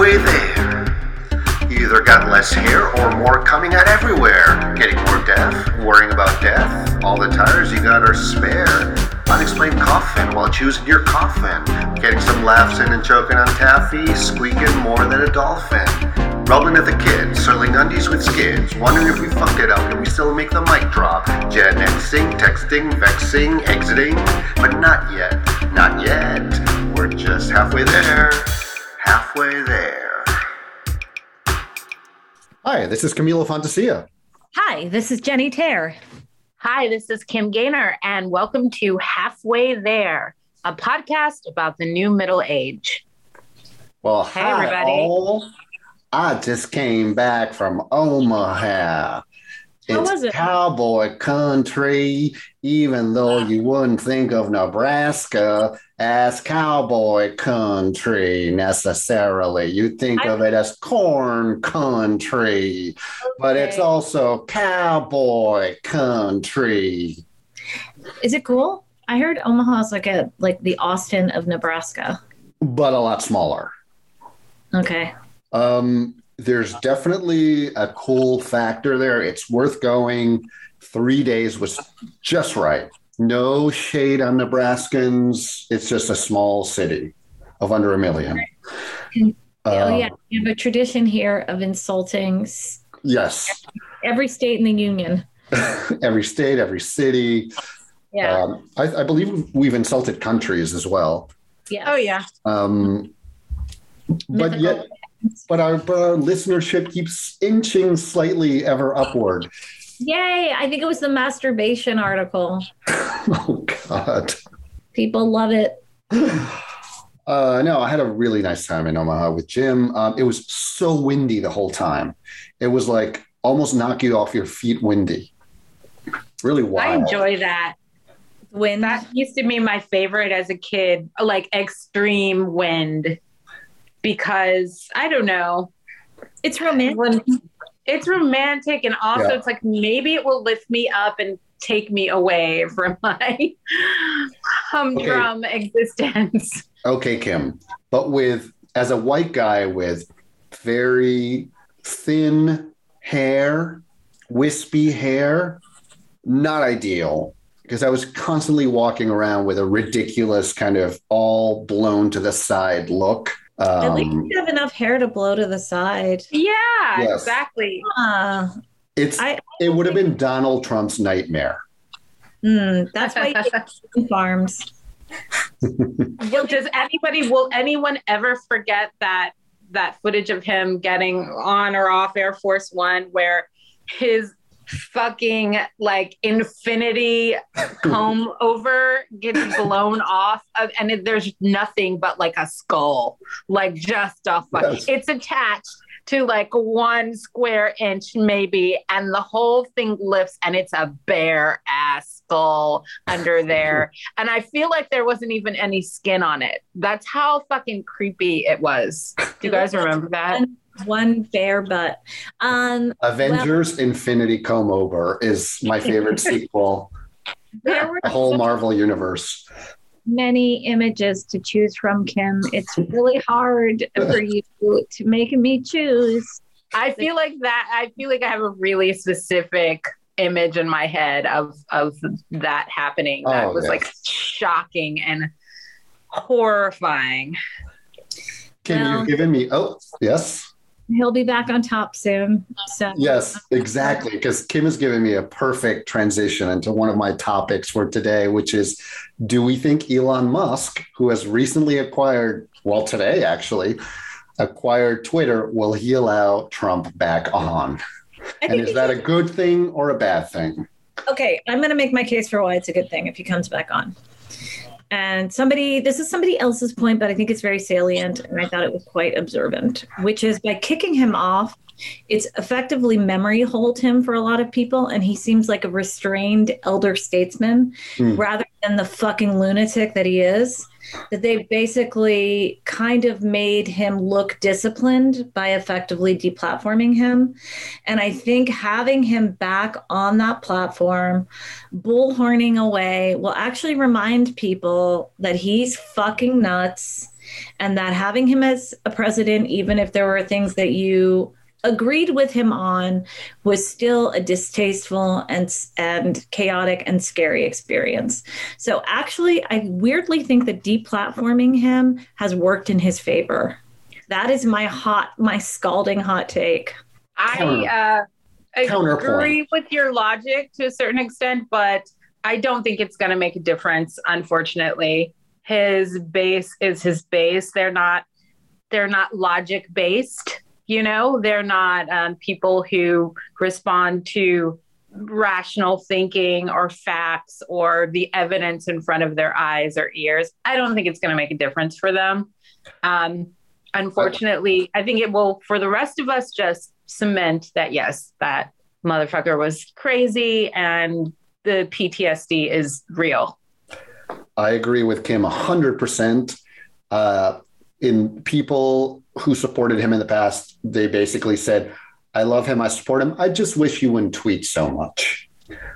halfway there. You either got less hair or more coming out everywhere. Getting more deaf, worrying about death. All the tires you got are spare. Unexplained coffin while choosing your coffin. Getting some laughs in and choking on taffy. Squeaking more than a dolphin. Rubbing at the kids, circling undies with skids. Wondering if we fucked it up and we still make the mic drop. Gen Xing, texting, vexing, exiting. But not yet, not yet. We're just halfway there. Halfway there. Hi, this is Camilo Fontecilla. Hi, this is Jenny Tare. Hi, this is Kim Gaynor, and welcome to Halfway There, a podcast about the new middle age. Well, Hey, hi everybody. all. I just came back from Omaha. How It's was it? cowboy country, even though you wouldn't think of Nebraska as cowboy country necessarily. You'd think I- of it as corn country, but it's also cowboy country. Is it cool? I heard Omaha is like a like the Austin of Nebraska. but a lot smaller. Okay. Um, there's definitely a cool factor there. It's worth going. Three days was just right. No shade on Nebraskans. It's just a small city of under a million. oh Um, yeah, we have a tradition here of insulting Yes. every state in the union. every state, every city. Yeah. Um, I, I believe we've insulted countries as well. yeah. Oh, yeah. Um, but Mythical yet, but our, but our listenership keeps inching slightly ever upward. Yay! I think it was the masturbation article. Oh God. People love it. Uh, no, I had a really nice time in Omaha with Jim. Um, it was so windy the whole time. It was like almost knock you off your feet windy. Really wild. I enjoy that. Wind That used to be my favorite as a kid, like extreme wind, because I don't know. it's romantic. When it's romantic, and also Yeah. it's like maybe it will lift me up and take me away from my humdrum existence. Okay, Kim. But with as a white guy with very thin hair, wispy hair, not ideal. Because I was constantly walking around with a ridiculous kind of all blown to the side look. At least Um, you have enough hair to blow to the side. Yeah, Yes. exactly. Uh, it's I- it would have been Donald Trump's nightmare. mm, that's why you get farms. Will does anybody will anyone ever forget that that footage of him getting on or off Air Force One where his fucking like infinity comb over gets blown off of, and it- there's nothing but like a skull like just a fu- Yes. it's attached to like one square inch maybe and the whole thing lifts and it's a bare ass skull under there and I feel like there wasn't even any skin on it. That's how fucking creepy it was. Do you guys remember that? One bare butt. Um, Avengers Infinity Comb Over is my favorite sequel. there were The whole so Marvel universe. many images to choose from, Kim. It's really hard for you to make me choose. I feel like that. I feel like I have a really specific image in my head of of that happening. That Oh, was yes. like shocking and horrifying. Kim, Well- you've given me. Oh, yes. He'll be back on top soon. So Yes, exactly. Because Kim has given me a perfect transition into one of my topics for today, which is do we think Elon Musk, who has recently acquired, well, today actually, acquired Twitter, will he allow Trump back on? And is that a good thing or a bad thing? okay, I'm going to make my case for why it's a good thing if he comes back on. And somebody, this is somebody else's point, but I think it's very salient, and I thought it was quite observant, which is by kicking him off, it's effectively memory hold him for a lot of people, and he seems like a restrained elder statesman Hmm. rather than the fucking lunatic that he is. That they basically kind of made him look disciplined by effectively deplatforming him. And I think having him back on that platform, bullhorning away, will actually remind people that he's fucking nuts and that having him as a president, even if there were things that you agreed with him on, was still a distasteful and and chaotic and scary experience. So actually, I weirdly think that deplatforming him has worked in his favor. That is my hot, my scalding hot take. I uh, Counterpoint. agree with your logic to a certain extent, but I don't think it's going to make a difference. Unfortunately, his base is his base. They're not. They're not logic based. You know, they're not um, people who respond to rational thinking or facts or the evidence in front of their eyes or ears. I don't think it's going to make a difference for them. Um, unfortunately, I think it will for the rest of us just cement that yes, that motherfucker was crazy and the PTSD is real. I agree with Kim 100%. Uh, in people who supported him in the past, they basically said, I love him, I support him. I just wish you wouldn't tweet so much.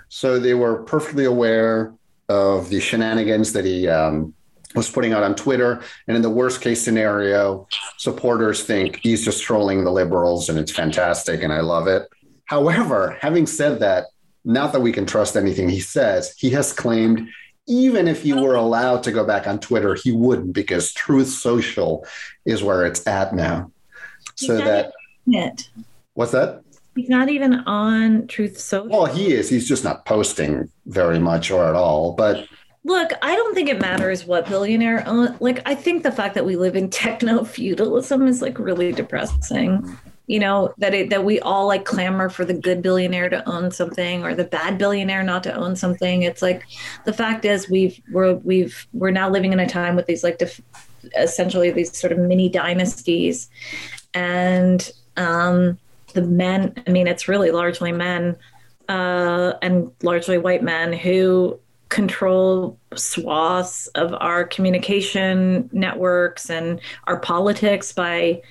So they were perfectly aware of the shenanigans that he um, was putting out on Twitter. And in the worst case scenario, supporters think he's just trolling the liberals and it's fantastic and I love it. However, having said that, not that we can trust anything he says, he has claimed even if you were allowed to go back on Twitter, he wouldn't because Truth Social is where it's at now. So He's not that it. what's that? He's not even on Truth Social. Well, he is. He's just not posting very much or at all. But Look, I don't think it matters what billionaire own. Like, I think the fact that we live in techno feudalism is like really depressing. You know that it that we all like clamor for the good billionaire to own something or the bad billionaire not to own something. It's like the fact is we've we're we've we're now living in a time with these like def- essentially these sort of mini dynasties, and um, the men. I mean, it's really largely men uh, and largely white men who control swaths of our communication networks and our politics by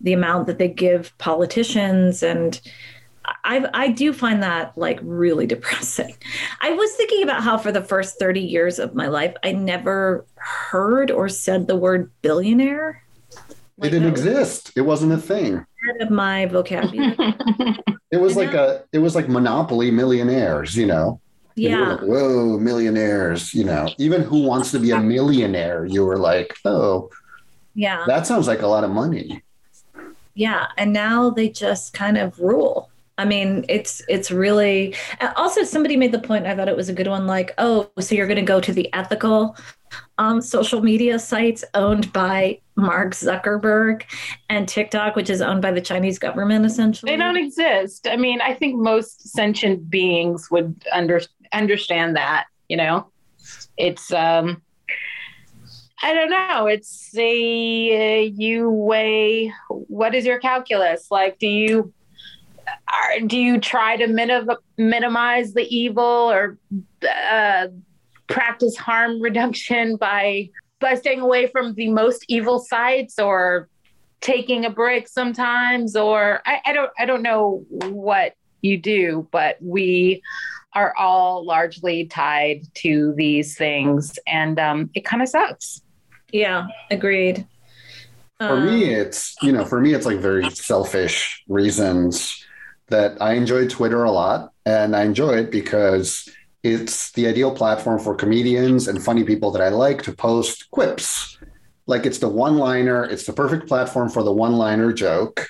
the amount that they give politicians and I, I do find that like really depressing. I was thinking about how for the first 30 years of my life, I never heard or said the word billionaire. it didn't exist. It wasn't a thing. Of my vocabulary. It was like a it was like Monopoly millionaires, you know. Yeah. like, Whoa, millionaires, you know. Even who wants to be a millionaire, you were like, oh, Yeah. that sounds like a lot of money. Yeah and now they just kind of rule i mean it's it's really also somebody made the point i thought it was a good one like oh so you're going to go to the ethical um, social media sites owned by mark zuckerberg and tiktok which is owned by the chinese government essentially They don't exist. I mean, I think most sentient beings would under, understand that, you know? It's um I don't know. It's a uh, you weigh what is your calculus? Like do you are, do you try to minim- minimize the evil or uh, practice harm reduction by by staying away from the most evil sites or taking a break sometimes or I, I don't I don't know what you do, but we are all largely tied to these things and um, it kind of sucks. Yeah agreed For Um, me, it's you know, for me, it's like very selfish reasons that I enjoy Twitter a lot, and I enjoy it because it's the ideal platform for comedians and funny people that I like to post quips. Like it's the one-liner, it's the perfect platform for the one-liner joke,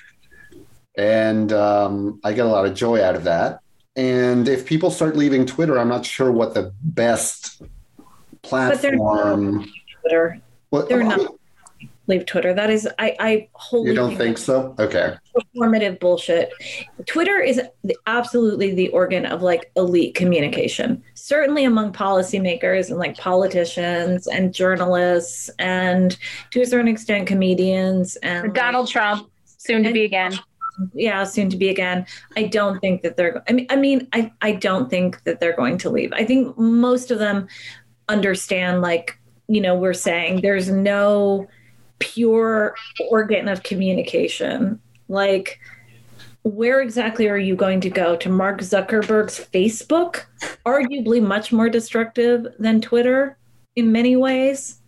and um, I get a lot of joy out of that. And if people start leaving Twitter, I'm not sure what the best platform. twitter What, they're uh, not. leave twitter that is i i wholly You don't think so? Okay. performative bullshit. Twitter is absolutely the organ of like elite communication, certainly among policymakers and like politicians and journalists and to a certain extent comedians and like, Donald Trump, soon to be again. yeah, soon to be again. I don't think that they're. I mean, I mean, I I don't think that they're going to leave. I think most of them understand, like you know, we're saying there's no pure organ of communication. Like, where exactly are you going to go to Mark Zuckerberg's Facebook? Arguably much more destructive than Twitter in many ways.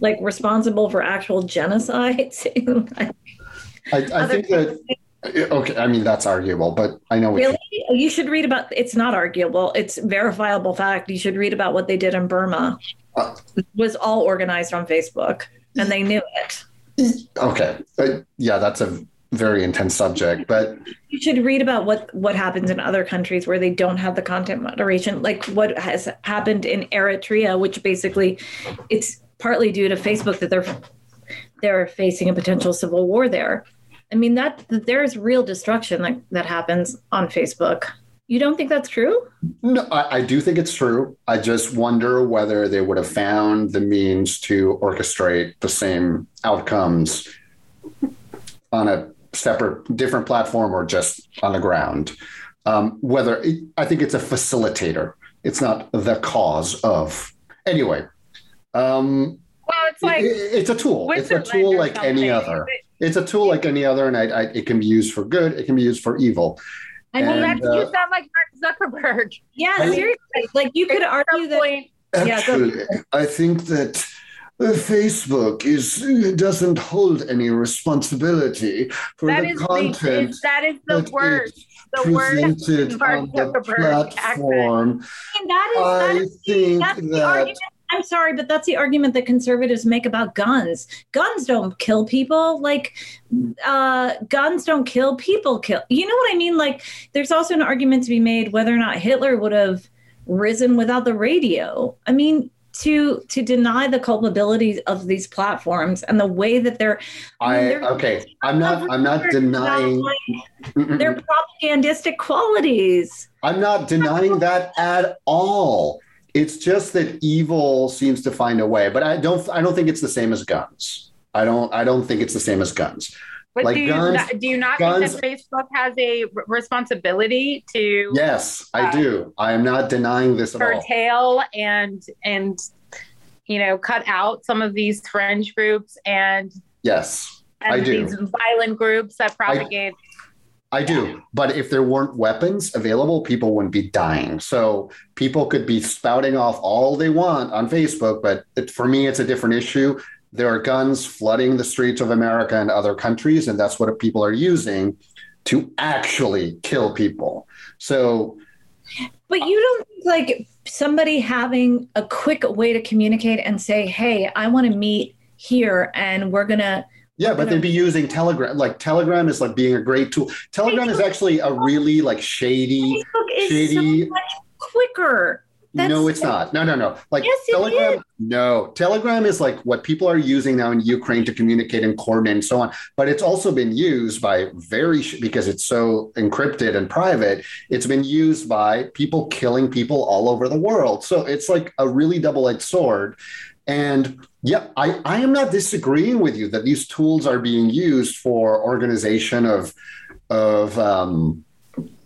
like responsible for actual genocide. I, I think that okay. I mean that's arguable, but I know really you, you should read about. It's not arguable. It's verifiable fact. You should read about what they did in Burma. Uh, it was all organized on Facebook, and they knew it. Okay, uh, yeah, that's a very intense subject, but you should read about what what happens in other countries where they don't have the content moderation, like what has happened in Eritrea, which basically it's partly due to Facebook that they're they're facing a potential civil war there. I mean that, that there's real destruction that, that happens on Facebook. You don't think that's true? No, I, I, do think it's true. I just wonder whether they would have found the means to orchestrate the same outcomes on a separate, different platform or just on the ground. Um, whether it, I think it's a facilitator, it's not the cause of. Anyway, um, well, it's like it, it's a tool. It's a tool like any other. It's a tool like any other, and I, I, it can be used for good. It can be used for evil. I mean, and, uh, you sound like Mark Zuckerberg. Yeah, seriously. Like you could argue that. Actually, yeah, I think that Facebook is doesn't hold any responsibility for that the content. The, that is the that word. The word on the platform. I, mean, that is, I that is, think that. I'm sorry, but that's the argument that conservatives make about guns. Guns don't kill people. Like, uh, guns don't kill people. Kill. You know what I mean? Like, there's also an argument to be made whether or not Hitler would have risen without the radio. I mean, to to deny the culpability of these platforms and the way that they're I, mean, they're, okay i'm not i'm not denying their propagandistic qualities i'm not denying that at all it's just that evil seems to find a way but i don't i don't think it's the same as guns i don't i don't think it's the same as guns but like do, you guns, not, do you not guns, think that Facebook has a responsibility to? Yes, I uh, do. I am not denying this at curtail and and you know cut out some of these fringe groups and yes, and I do. These violent groups that propagate. I, I do, but if there weren't weapons available, people wouldn't be dying. So people could be spouting off all they want on Facebook, but it, for me, it's a different issue there are guns flooding the streets of America and other countries, and that's what people are using to actually kill people. So, but you don't think like somebody having a quick way to communicate and say, "Hey, I want to meet here, and we're gonna." Yeah, but they'd be using Telegram. Like Telegram is like being a great tool. Telegram is actually a really like shady, shady, so quicker. That's no, it's not. No, no, no. Like yes, Telegram. No, Telegram is like what people are using now in Ukraine to communicate and coordinate and so on. But it's also been used by very because it's so encrypted and private. It's been used by people killing people all over the world. So it's like a really double-edged sword. And yeah, I, I am not disagreeing with you that these tools are being used for organization of of um,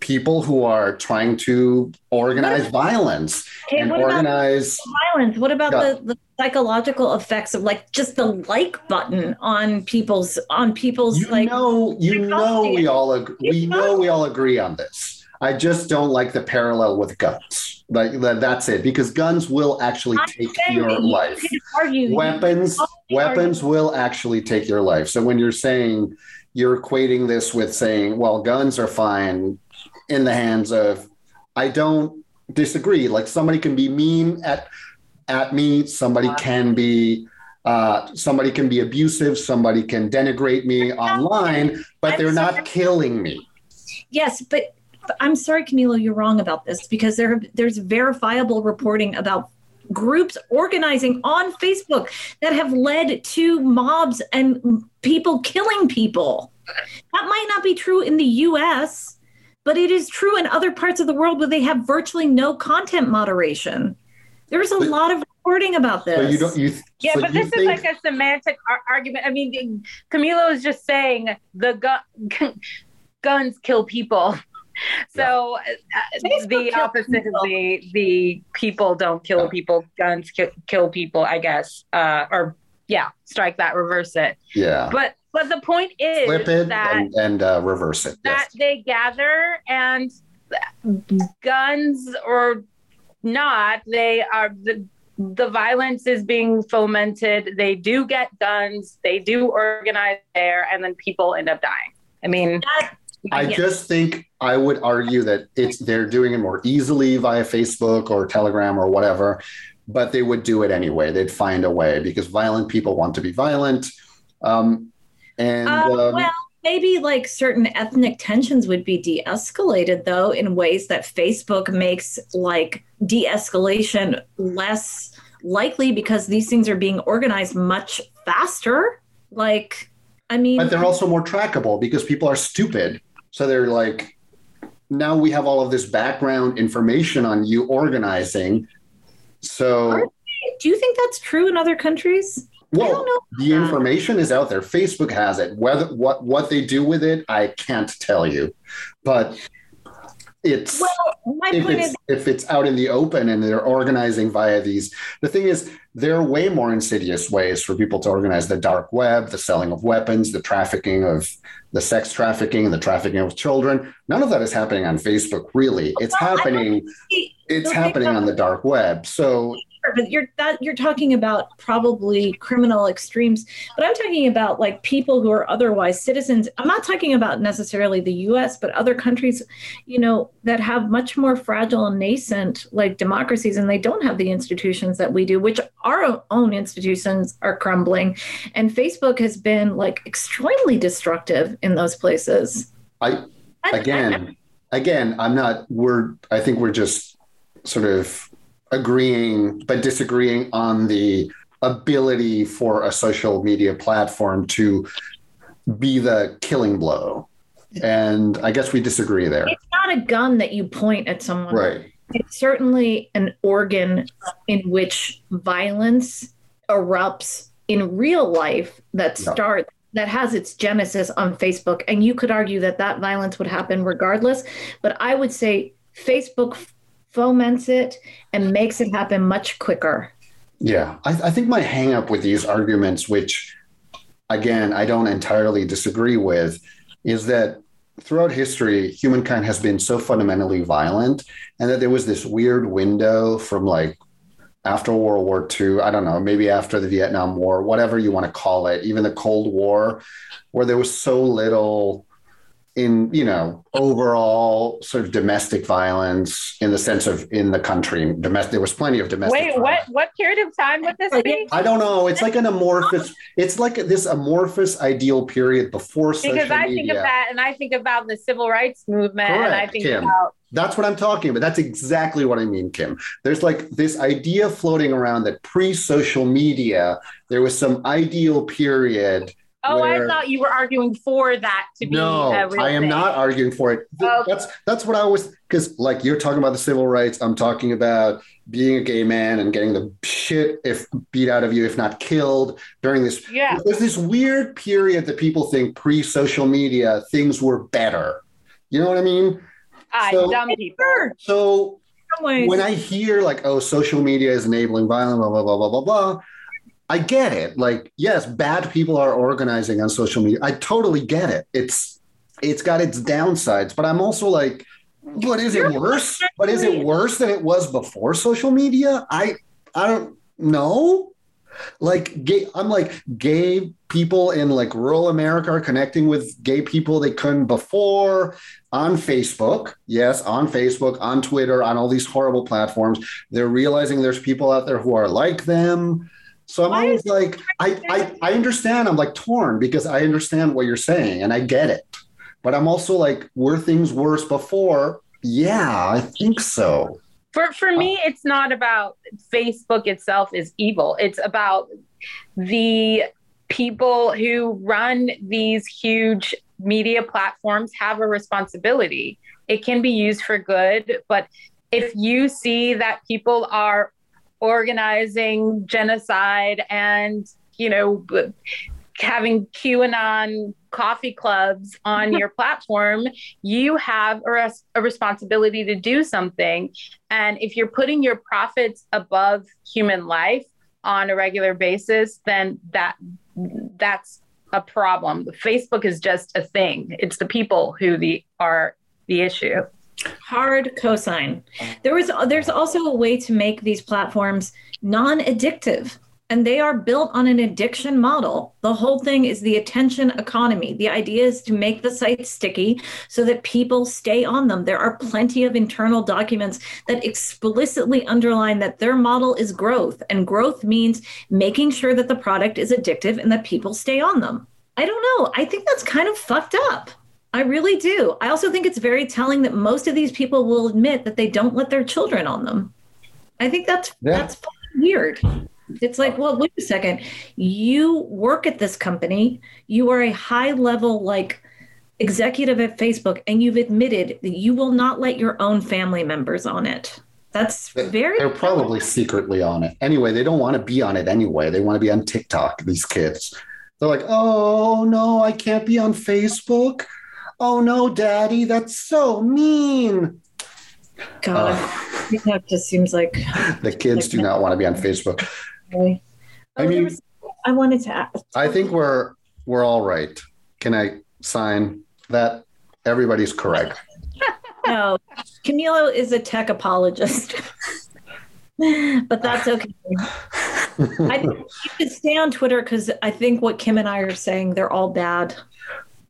people who are trying to organize violence okay, and organize violence. What about yeah. the, the psychological effects of like just the like button on people's on people's you like know you know we all ag- we know we all agree on this. I just don't like the parallel with guns. Like that's it, because guns will actually take your you life. Weapons, weapons argue. will actually take your life. So when you're saying you're equating this with saying, well, guns are fine, in the hands of I don't disagree. Like somebody can be mean at at me, somebody can be uh, somebody can be abusive, somebody can denigrate me online, but they're not killing me. Yes, but I'm sorry, Camilo, you're wrong about this because there there's verifiable reporting about groups organizing on Facebook that have led to mobs and people killing people. That might not be true in the US but it is true in other parts of the world where they have virtually no content moderation. There's a but, lot of reporting about this. you don't, you, yeah, so but this think... is like a semantic ar- argument. I mean, Camilo is just saying the gu- guns kill people. So yeah. uh, the opposite people. of the the people don't kill people, guns ki- kill people. I guess, uh, or yeah, strike that, reverse it. Yeah. But but the point is flip it that, and, and uh, reverse it. That yes. they gather and guns or not, they are the violence is being fomented. They do get guns, they do organize there, and then people end up dying. I mean, That- I just think I would argue that it's they're doing it more easily via Facebook or Telegram or whatever, but they would do it anyway. They'd find a way because violent people want to be violent. Um, and Uh, um, well, maybe like certain ethnic tensions would be de escalated, though, in ways that Facebook makes like de escalation less likely because these things are being organized much faster. Like, I mean, but they're also more trackable because people are stupid. So they're like, now we have all of this background information on you organizing. So, do you think that's true in other countries? Well, don't know. the information is out there. Facebook has it. Whether what what they do with it, I can't tell you. But it's Well, my if point it's is, if it's out in the open and they're organizing via these the thing is there are way more insidious ways for people to organize the dark web the selling of weapons the trafficking of the sex trafficking and the trafficking of children. None of that is happening on facebook really. It's Well, happening it's happening on the dark web. So but you're that you're talking about probably criminal extremes but i'm talking about like people who are otherwise citizens. I'm not talking about necessarily the us but other countries you know that have much more fragile and nascent like democracies and they don't have the institutions that we do which our own institutions are crumbling. And facebook has been like extremely destructive in those places. I- again again i'm not we're i think we're just sort of agreeing but disagreeing on the ability for a social media platform to be the killing blow. And i guess we disagree there. It's not a gun that you point at someone. Right. It's certainly an organ in which violence erupts in real life that starts that has its genesis on Facebook. And you could argue that that violence would happen regardless. But I would say Facebook foments it and makes it happen much quicker. Yeah, I, I think my hang up with these arguments, which again, I don't entirely disagree with, is that throughout history, humankind has been so fundamentally violent, and that there was this weird window from like after World War II, I don't know, maybe after the Vietnam War, whatever you want to call it, even the Cold War, where there was so little in you know overall sort of domestic violence in the sense of in the country domestic there was plenty of domestic wait, violence. what what period of time would this be? I don't know. It's like an amorphous. It's like this amorphous ideal period before social Because I media. think of that and I think about the civil rights movement and I Correct, think Kim. about That's what I'm talking about. That's exactly what I mean, Kim. There's like this idea floating around that pre-social media, there was some ideal period. Oh, where- I thought you were arguing for that to be No, I am thing. not arguing for it. Okay. That's that's what I was because like you're talking about the civil rights. I'm talking about being a gay man and getting the shit if beat out of you, if not killed, during this Yeah. there's this weird period that people think pre-social media things were better. You know what I mean? Ah, So- dumb people. So in some ways. when I hear like, oh, social media is enabling violence, blah blah blah blah blah blah, I get it. Like, yes, bad people are organizing on social media. I totally get it. It's it's got its downsides, but I'm also like, what is it worse? But is it worse than it was before social media? I I don't know. Like gay, I'm like gay people in like rural America are connecting with gay people they couldn't before on Facebook. Yes, on Facebook, on Twitter, on all these horrible platforms. They're realizing there's people out there who are like them. So I'm Why always like, I, I I understand. I'm like torn because I understand what you're saying and I get it. But I'm also like, were things worse before? Yeah, I think so. For for uh, me, it's not about Facebook itself is evil. It's about the people who run these huge media platforms have a responsibility. It can be used for good, but if you see that people are organizing genocide and you know having QAnon coffee clubs on your platform, you have a, res- a responsibility to do something. And if you're putting your profits above human life on a regular basis, then that that's a problem. Facebook is just a thing. It's the people who the are the issue. Hard cosign. There was there's also a way to make these platforms non-addictive and they are built on an addiction model. The whole thing is the attention economy. The idea is to make the site sticky so that people stay on them. There are plenty of internal documents that explicitly underline that their model is growth, and growth means making sure that the product is addictive and that people stay on them. I don't know. I think that's kind of fucked up. I really do. I also think it's very telling that most of these people will admit that they don't let their children on them. I think that's Yeah. that's weird. It's like, well, wait a second. You work at this company. You are a high level like executive at Facebook, and you've admitted that you will not let your own family members on it. That's very They're probably secretly on it. Anyway, they don't want to be on it anyway. They want to be on TikTok, these kids. They're like, oh no, I can't be on Facebook. Oh no, daddy, that's so mean. God. that just seems like The kids do not want to be on Facebook. I Oh, there mean- was- I wanted to ask. I think we're we're all right. Can I sign that? Everybody's correct. No, Camilo is a tech apologist. but that's okay. I think you should stay on Twitter because I think what Kim and I are saying, they're all bad.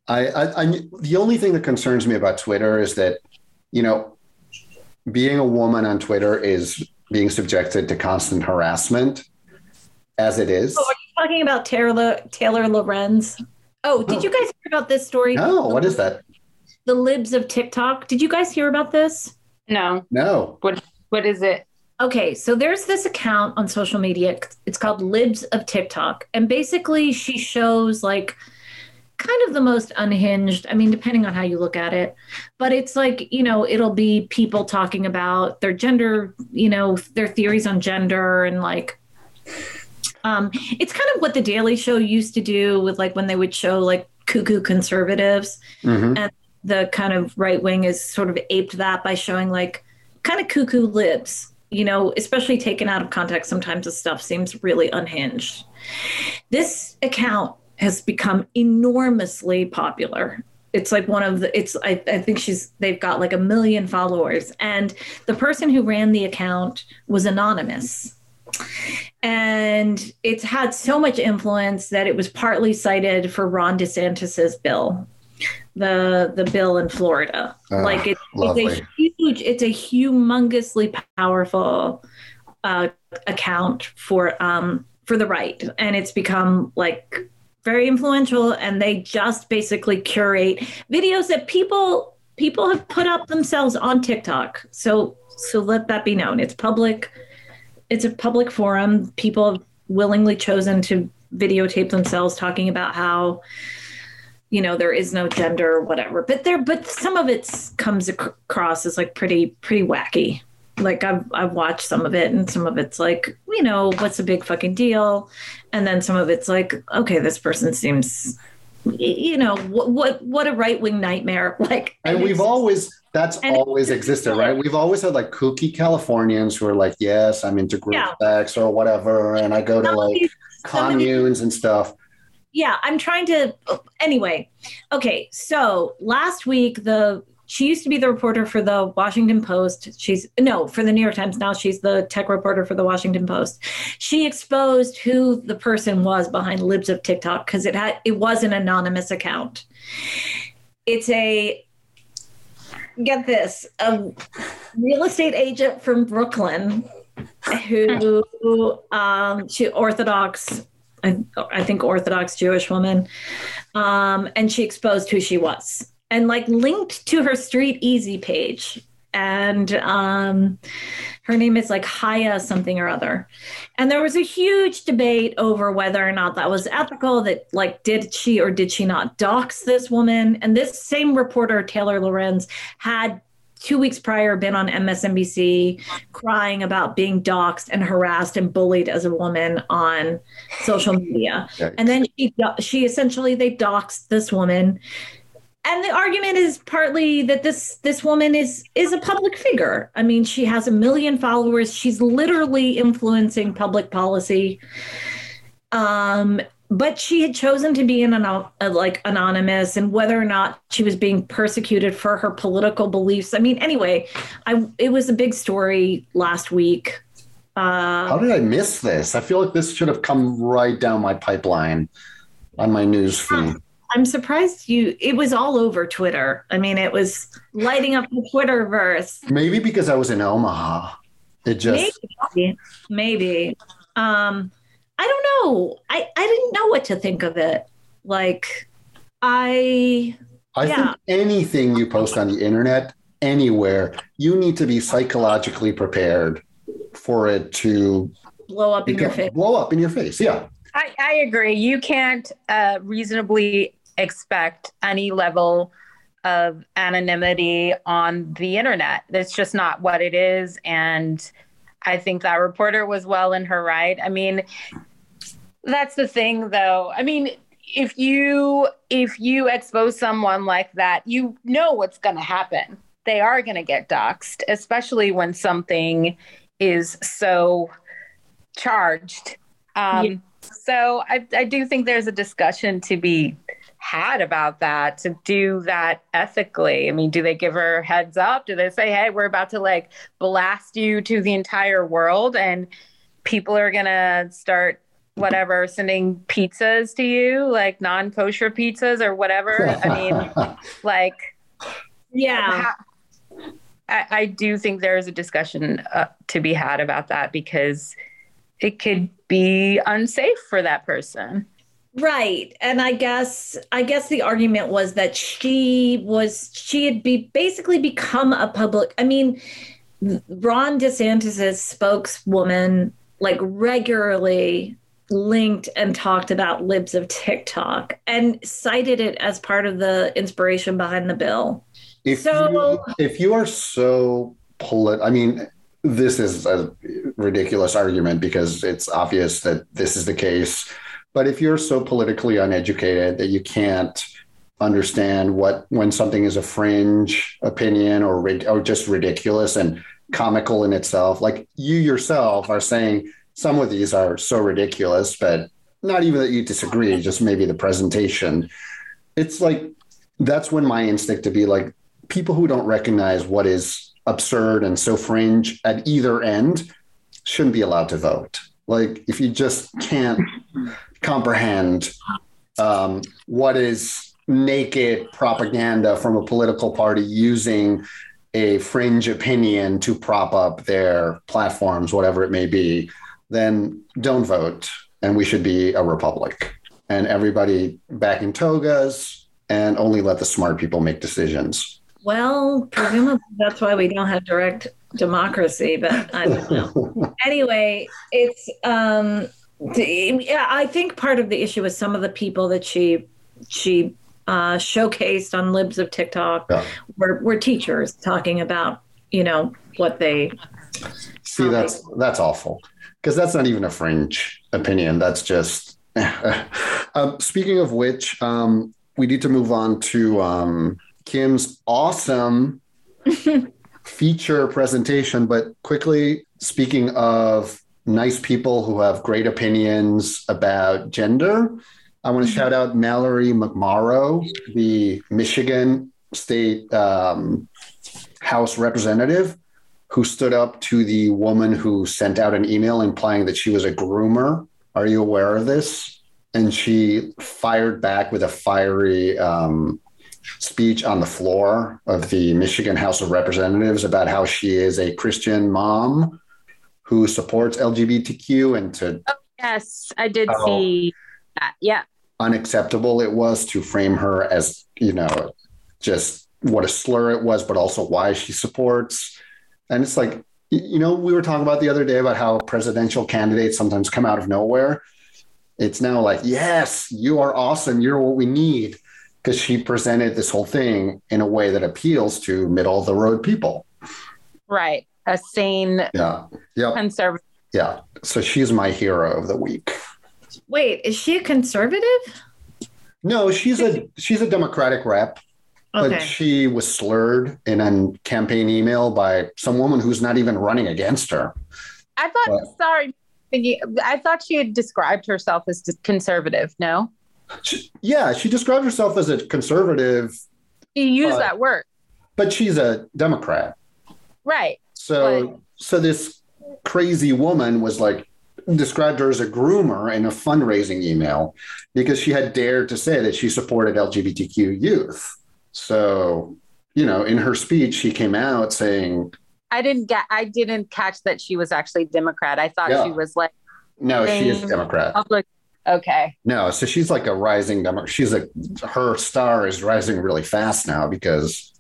I, I, I the only thing that concerns me about Twitter is that, you know, being a woman on Twitter is being subjected to constant harassment, as it is. Oh, are you talking about Taylor Taylor Lorenz? Oh, did you oh. guys hear about this story? No, what is that? The libs of TikTok. Did you guys hear about this? No. No. What What is it? Okay, so there's this account on social media. It's called Libs of TikTok. And basically, she shows like kind of the most unhinged. I mean, depending on how you look at it. But it's like, you know, it'll be people talking about their gender, you know, their theories on gender and like, um, it's kind of what the Daily Show used to do with like when they would show like cuckoo conservatives Mhm. the kind of right wing is sort of aped that by showing like kind of cuckoo libs, you know, especially taken out of context. Sometimes the stuff seems really unhinged. This account has become enormously popular. It's like one of the, it's, I, I think she's, they've got like a million followers. And the person who ran the account was anonymous. And it's had so much influence that it was partly cited for Ron DeSantis's bill the the bill in Florida. Ah, like it, it's a huge, it's a humongously powerful uh, account for um, for the right, and it's become like very influential. And they just basically curate videos that people people have put up themselves on TikTok. So so let that be known. It's public. It's a public forum. People have willingly chosen to videotape themselves talking about how you know there is no gender or whatever but there but some of it comes ac- across as like pretty pretty wacky like I've, I've watched some of it and some of it's like you know what's a big fucking deal and then some of it's like okay this person seems you know what what, what a right-wing nightmare like And we've always that's and- always existed, right? We've always had like kooky Californians who are like, yes, I'm into group Yeah. sex or whatever, and I go to like these- some of these- communes and stuff. yeah i'm trying to anyway okay so last week the she used to be the reporter for the washington post. She's no for the new york times. Now she's the tech reporter for the washington post. She exposed who the person was behind libs of tiktok because it had it was an anonymous account. It's a get this a real estate agent from brooklyn who um she orthodox I, I think Orthodox Jewish woman, um, and she exposed who she was and like linked to her StreetEasy page. And um, her name is like Haya something or other. And there was a huge debate over whether or not that was ethical. That like, did she or did she not dox this woman? And this same reporter, Taylor Lorenz, had two weeks prior been on MSNBC crying about being doxxed and harassed and bullied as a woman on social media. And then she she essentially they doxed this woman. And the argument is partly that this this woman is is a public figure. I mean, she has a million followers. She's literally influencing public policy. Um, but she had chosen to be in an uh, like anonymous and whether or not she was being persecuted for her political beliefs i mean anyway i it was a big story last week uh, How did I miss this? I feel like this should have come right down my pipeline on my news feed. I'm surprised you it was all over twitter i mean it was lighting up the twitterverse Maybe because I was in Omaha. It just maybe maybe um i don't know i i didn't know what to think of it like i I Yeah. think anything you post on the internet, anywhere, you need to be psychologically prepared for it to blow up in your face blow up in your face. Yeah. I, I agree. You can't uh, reasonably expect any level of anonymity on the internet. That's just not what it is. And I think that reporter was well in her right. I mean, that's the thing, though. I mean, if you if you expose someone like that, you know what's going to happen. They are going to get doxxed, especially when something is so charged. Um, Yeah. So I, I do think there's a discussion to be had about that to do that ethically. I mean, do they give her heads up? Do they say, hey, we're about to like blast you to the entire world and people are going to start whatever sending pizzas to you like non-kosher pizzas or whatever i mean like yeah I, I do think there is a discussion uh, to be had about that because it could be unsafe for that person. Right. And I guess I guess the argument was that she was she had be basically become a public I mean Ron DeSantis's spokeswoman like regularly linked and talked about libs of TikTok and cited it as part of the inspiration behind the bill. If So- you, if you are so polit, I mean, this is a ridiculous argument because it's obvious that this is the case. But if you're so politically uneducated that you can't understand what when something is a fringe opinion or or just ridiculous and comical in itself, like you yourself are saying some of these are so ridiculous, but not even that you disagree, just maybe the presentation. It's like that's when my instinct to be like people who don't recognize what is absurd and so fringe at either end shouldn't be allowed to vote. Like if you just can't comprehend um, what is naked propaganda from a political party using a fringe opinion to prop up their platforms, whatever it may be, then don't vote. And we should be a republic. And everybody back in togas and only let the smart people make decisions. Well, presumably that's why we don't have direct democracy, but I don't know. anyway, it's um yeah, I think part of the issue is some of the people that she she uh, showcased on Libs of TikTok Yeah. were, were teachers talking about you know what they See, that's that's awful because that's not even a fringe opinion. That's just. um, speaking of which, um, we need to move on to um, Kim's awesome feature presentation. But quickly, speaking of nice people who have great opinions about gender, I want to shout out Mallory McMorrow, the Michigan State um, House representative who stood up to the woman who sent out an email implying that she was a groomer. Are you aware of this? And she fired back with a fiery um, speech on the floor of the Michigan House of Representatives about how she is a Christian mom who supports LGBTQ and to Oh, Yes, I did see that. Yeah. unacceptable it was to frame her as, you know, just what a slur it was, but also why she supports. And it's like, you know, we were talking about the other day about how presidential candidates sometimes come out of nowhere. It's now like, yes, you are awesome. You're what we need. Because she presented this whole thing in a way that appeals to middle of the road people. Right. A sane Yeah. Yep. conservative. Yeah. So she's my hero of the week. wait is she a conservative? No, she's a she's a Democratic rep. okay. but she was slurred in a campaign email by some woman who's not even running against her. I thought, What? sorry. I thought she had described herself as conservative. No, She, yeah, she described herself as a conservative, you use that word, but she's a Democrat. right? So so this crazy woman was like described her as a groomer in a fundraising email because she had dared to say that she supported LGBTQ youth. So, you know, in her speech she came out saying, I didn't get. I didn't catch that she was actually Democrat. I thought Yeah. she was like no, she is Democrat. public. Okay. No, so she's like a rising Democrat. She's like her star is rising really fast now because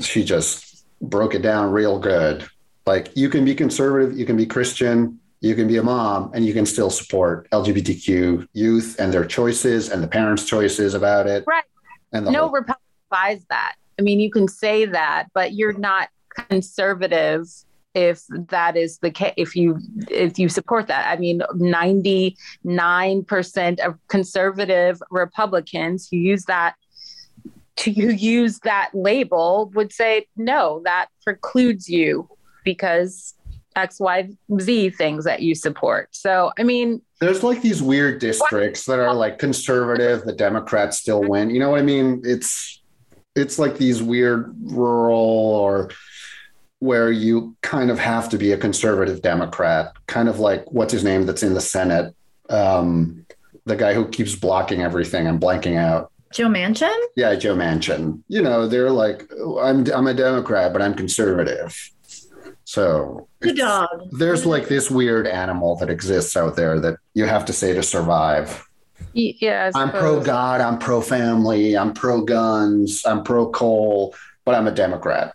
she just broke it down real good. Like you can be conservative, you can be Christian, you can be a mom, and you can still support LGBTQ youth and their choices and the parents' choices about it. Right. And no whole- Republican buys that. I mean, you can say that, but you're not conservative if that is the case. If you if you support that, I mean, ninety nine percent of conservative Republicans who use that to who use that label would say no, that precludes you because X, Y, Z things that you support. So, I mean, there's like these weird districts that are like conservative, the Democrats still win. You know what I mean? It's it's like these weird rural or where you kind of have to be a conservative Democrat, kind of like what's his name that's in the Senate, um, the guy who keeps blocking everything. I'm blanking out. Joe Manchin? Yeah, Joe Manchin. You know, they're like, I'm I'm a Democrat, but I'm conservative. So Good it's- dog. there's like this weird animal that exists out there that you have to say to survive. y- yeah, I I'm pro. God, I'm pro family, I'm pro guns, I'm pro coal, but I'm a Democrat.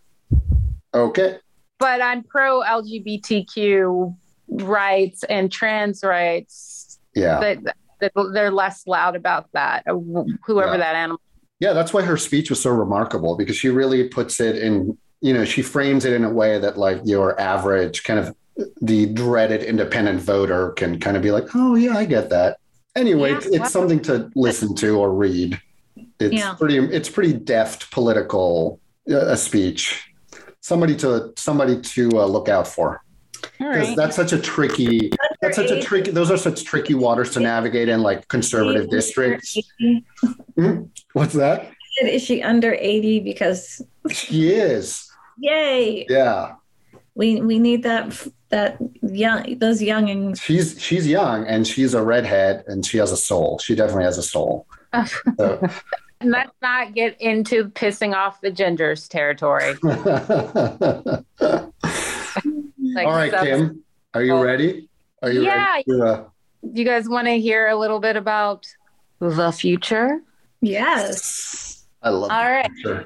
Okay. but I'm pro LGBTQ rights and trans rights. Yeah. That, that they're less loud about that. Whoever Yeah. that animal. Yeah. That's why her speech was so remarkable because she really puts it in, you know, she frames it in a way that like your average kind of the dreaded independent voter can kind of be like, oh, yeah, I get that. Anyway, Yeah. it's, it's something to listen to or read. It's Yeah. pretty, it's pretty deft political uh, a speech. Somebody to somebody to uh, look out for. Because right. that's such a tricky that's such a tricky those are such tricky waters to navigate in like conservative districts what's that Is she under 80? Because she is yay, yeah we we need that that young those youngins. she's she's young and she's a redhead and she has a soul she definitely has a soul So- let's not get into pissing off the gingers territory. Like, all right so- kim are you ready are you Yeah. ready to, uh, You guys want to hear a little bit about the future? Yes. i love All right. Sure.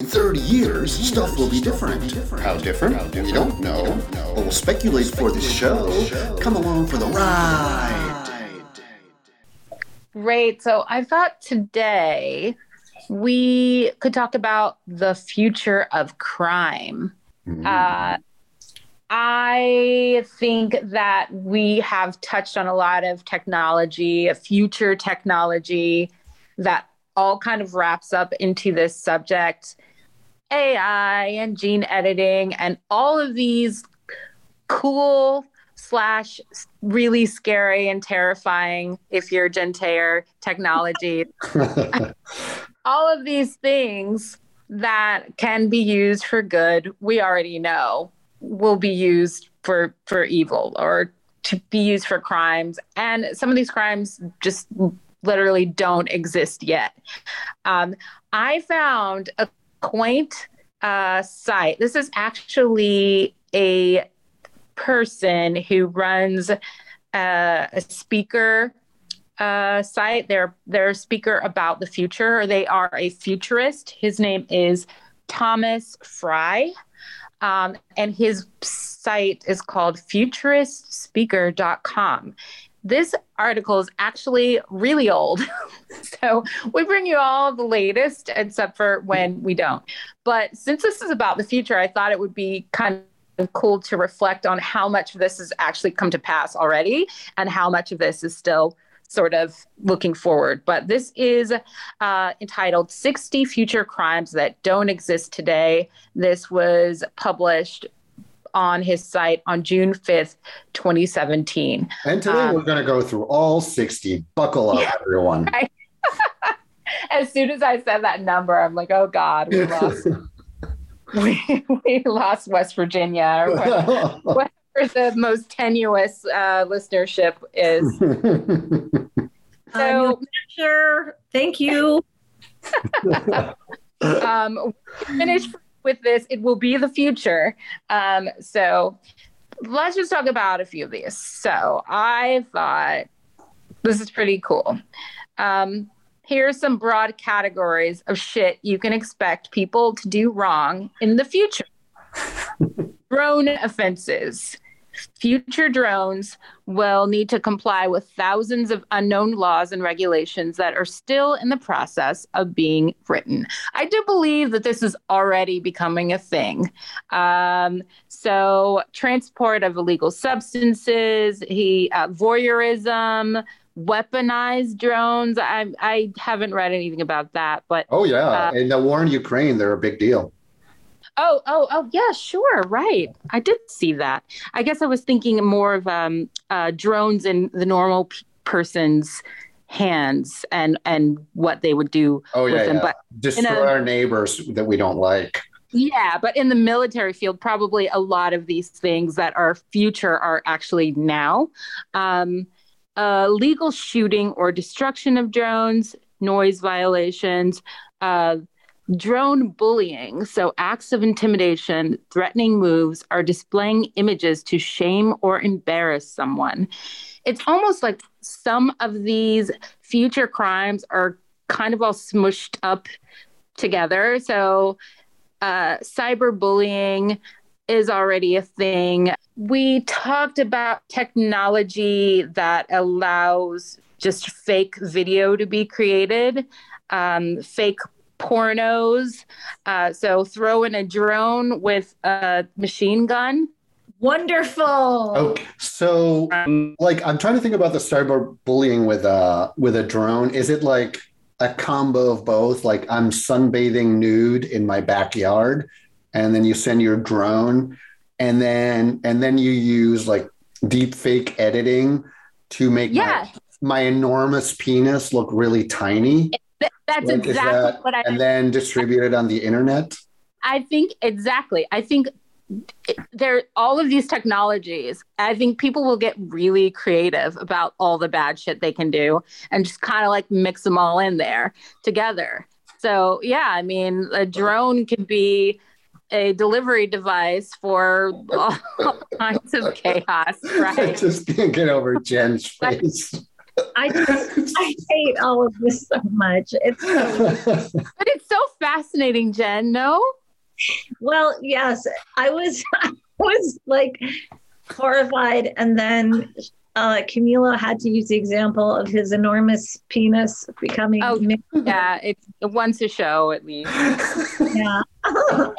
In 30 years, stuff will be different. How different? How different? We don't know. But we'll speculate for the show. Come along for the ride. Great. So I thought today we could talk about the future of crime. Mm. Uh, I think that we have touched on a lot of technology, a future technology that all kind of wraps up into this subject AI and gene editing and all of these cool slash really scary and terrifying if you're gentair technology all of these things that can be used for good we already know will be used for for evil or to be used for crimes. And some of these crimes just literally don't exist yet um, i found a quaint uh, site this is actually a person who runs uh, a speaker uh, site. They're they're a speaker about the future. They are a futurist. His name is Thomas Frey, um, and his site is called futuristspeaker.com. This article is actually really old. so we bring you all the latest, except for when we don't. But since this is about the future, I thought it would be kind of cool to reflect on how much of this has actually come to pass already and how much of this is still sort of looking forward. But this is uh, entitled 60 Future Crimes That Don't Exist Today. This was published on his site on June 5th, 2017. And today Um, we're going to go through all 60. Buckle up, Yeah. everyone. As soon as I said that number, I'm like, oh God, we lost, we, we lost West Virginia or whatever, whatever the most tenuous uh, listenership is. New So, Hampshire, thank you. um, finish with this. It will be the future. Um, so let's just talk about a few of these. So I thought this is pretty cool. Um, here's some broad categories of shit you can expect people to do wrong in the future. Drone offenses. Future drones will need to comply with thousands of unknown laws and regulations that are still in the process of being written. I do believe that this is already becoming a thing. Um, so, transport of illegal substances, he uh, voyeurism, weaponized drones. I, I haven't read anything about that, but oh, yeah. Uh, In the war in Ukraine, they're a big deal. Oh, oh, oh, yeah, sure, right. I did see that. I guess I was thinking more of um, uh, drones in the normal p- person's hands and and what they would do Oh, with yeah. them. yeah. But Destroy a- our neighbors that we don't like. yeah, but in the military field, probably a lot of these things that are future are actually now. Um, uh, legal shooting or destruction of drones, noise violations, uh, drone bullying. So, acts of intimidation, threatening moves, are displaying images to shame or embarrass someone. It's almost like some of these future crimes are kind of all smushed up together. So, uh, cyberbullying is already a thing. We talked about technology that allows just fake video to be created, um, fake pornos. Uh, so throw in a drone with a machine gun. Wonderful. Okay. So, Um, like, I'm trying to think about the cyber bullying with a, with a drone. Is it like a combo of both? Like, I'm sunbathing nude in my backyard, and then you send your drone, and then and then you use like deep fake editing to make Yeah, my, my enormous penis look really tiny, th- that's Like, exactly that- what I and then distribute it on the internet. I think exactly. I think there all of these technologies. I think people will get really creative about all the bad shit they can do and just kind of like mix them all in there together. So yeah, I mean, a drone could be a delivery device for all kinds of chaos, I right? just can't get over Jen's face. I just I hate all of this so much. It's so But it's so fascinating, Jen. No, Well, yes, I was I was like horrified, and then uh, Camilo had to use the example of his enormous penis becoming. Oh. mixed. yeah, it's once a show at least. yeah.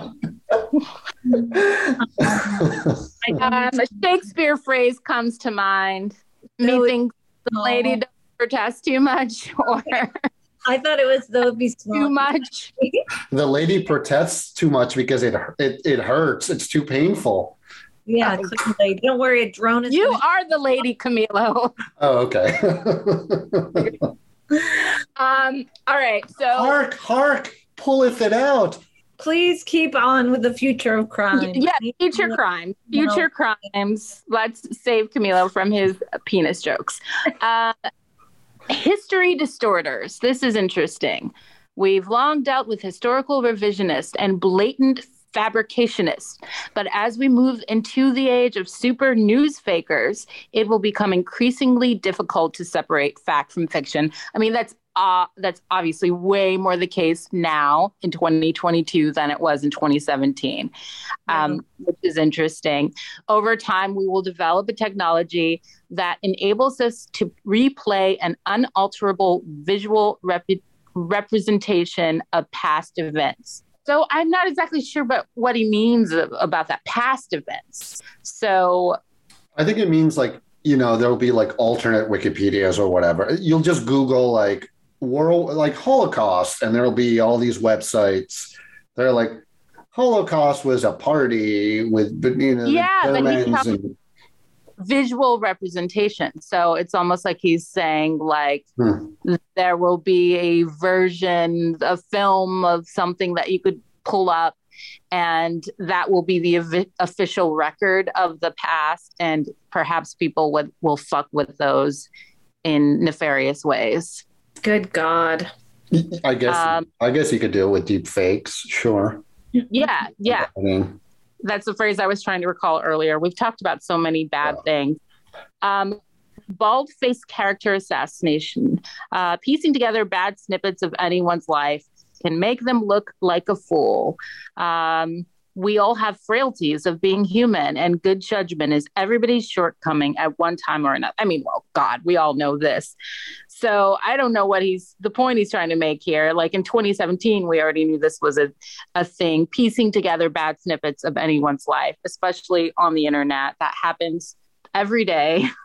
Um, a Shakespeare phrase comes to mind. No, Methinks the no. lady does protest too much or I thought it was though be too much. the lady protests too much because it it, it hurts. It's too painful. Yeah, clearly. Don't worry, a drone is. You gonna- are the lady, Camilo. Oh, okay. Um, all right, so hark, hark, pulleth it out. Please keep on with the future of crime. yeah, future crimes, future crimes. Let's save Camilo from his penis jokes. Uh, history distorters. This is interesting. We've long dealt with historical revisionists and blatant fabricationists, but as we move into the age of super news fakers, it will become increasingly difficult to separate fact from fiction. I mean, that's uh, that's obviously way more the case now in 2022 than it was in 2017, um, which is interesting. Over time, we will develop a technology that enables us to replay an unalterable visual rep- representation of past events. So I'm not exactly sure about what he means about that past events. So I think it means like, you know, there'll be like alternate Wikipedias or whatever. You'll just Google like world, like Holocaust, and there'll be all these websites. They're like, Holocaust was a party with, but, you know, Yeah, but he's Germans and- visual representation. So it's almost like he's saying like Hmm. there will be a version, a film of something that you could pull up and that will be the of- official record of the past and perhaps people would will fuck with those in nefarious ways. Good God. I guess Um, I guess you could do it with deep fakes, sure. Yeah, yeah. I mean, that's the phrase I was trying to recall earlier. We've talked about so many bad Yeah. things. Um, bald faced character assassination, uh, piecing together bad snippets of anyone's life can make them look like a fool. Um, we all have frailties of being human, and good judgment is everybody's shortcoming at one time or another. I mean, well, God, we all know this. So I don't know what he's the point he's trying to make here. Like in 2017, we already knew this was a, a thing, piecing together bad snippets of anyone's life, especially on the internet. That happens every day.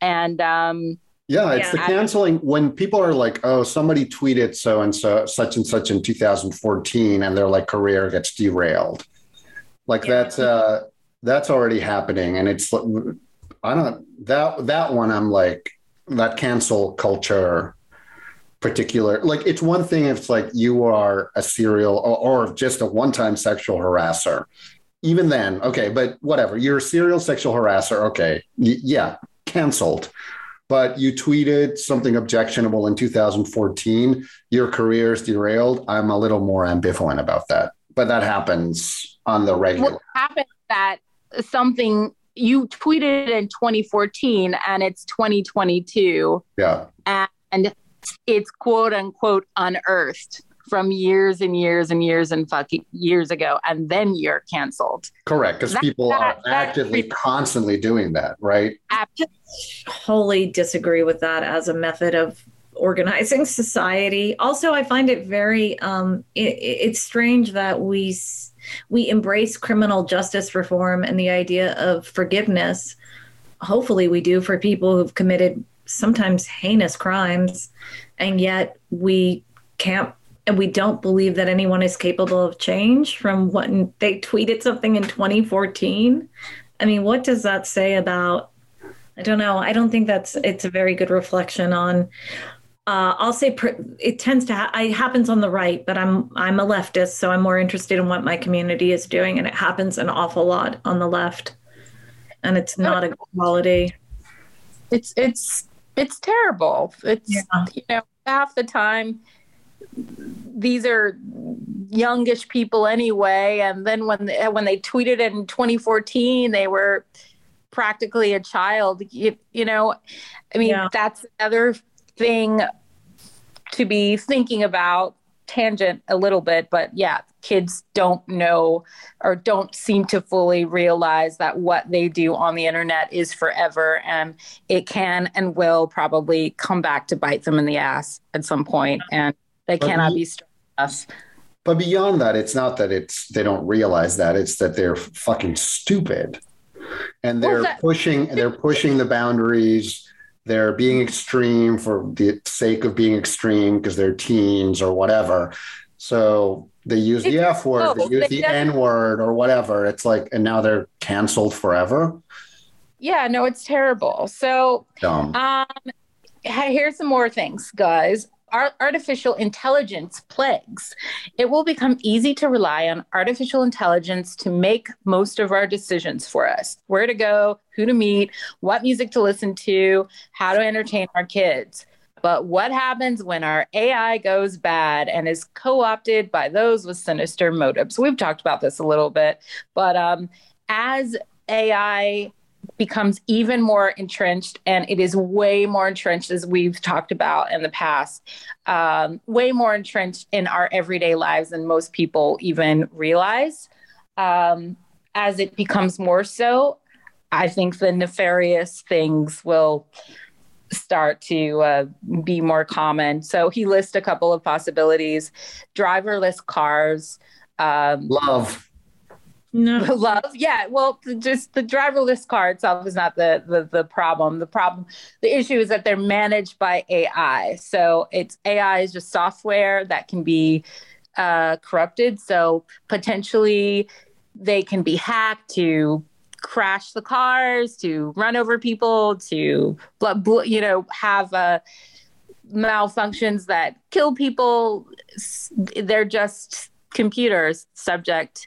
And um, yeah, it's the canceling when people are like, oh, somebody tweeted so and so, such and such in 2014, and their like career gets derailed. Like Yeah. that's uh that's already happening. And it's I don't that that one I'm like that cancel culture particular like it's one thing if it's like you are a serial or, or just a one-time sexual harasser even then okay but whatever you're a serial sexual harasser okay y- yeah canceled but you tweeted something objectionable in 2014 your career is derailed i'm a little more ambivalent about that but that happens on the regular. What happened that something you tweeted in 2014 and it's 2022 yeah. And it's quote unquote unearthed from years and years and years and fucking years ago and then you're canceled. Correct because people that- are that- actively constantly doing that right? I wholly disagree with that as a method of organizing society. Also, I find it very um, it, it's strange that we s- we embrace criminal justice reform and the idea of forgiveness. Hopefully, we do for people who've committed sometimes heinous crimes, and yet we can't. And we don't believe that anyone is capable of change from when they tweeted something in 2014. I mean, what does that say about I don't know. I don't think that's it's a very good reflection on. Uh, I'll say per, it tends to ha- it happens on the right, but I'm I'm a leftist, so I'm more interested in what my community is doing, and it happens an awful lot on the left, and it's not a quality. it's it's it's terrible it's Yeah. you know half the time these are youngish people anyway and then when they, when they tweeted in 2014 they were practically a child you, you know i mean Yeah. that's another thing to be thinking about tangent a little bit but yeah kids don't know or don't seem to fully realize that what they do on the internet is forever and it can and will probably come back to bite them in the ass at some point and they But cannot be strong enough. But beyond that, it's not that it's they don't realize that it's that they're fucking stupid, and they're that- pushing they're pushing the boundaries. They're being extreme for the sake of being extreme because they're teens or whatever. So they use the F word, they use It the N word or whatever. It's like, and now they're canceled forever. yeah no it's terrible so Dumb. Um, here's some more things, guys. Artificial intelligence plagues. It will become easy to rely on artificial intelligence to make most of our decisions for us where to go, who to meet, what music to listen to, how to entertain our kids. But what happens when our AI goes bad and is co opted by those with sinister motives? We've talked about this a little bit, but um, as AI becomes even more entrenched and it is way more entrenched as we've talked about in the past um, way more entrenched in our everyday lives than most people even realize. Um, as it becomes more so i think the nefarious things will start to uh, be more common. So he lists a couple of possibilities. Driverless cars um, Love. No, love yeah well just the driverless car itself is not the, the the problem the problem the issue is that they're managed by ai so it's ai is just software that can be uh, corrupted. So potentially they can be hacked to crash the cars, to run over people, to you know have uh, malfunctions that kill people. They're just computers subject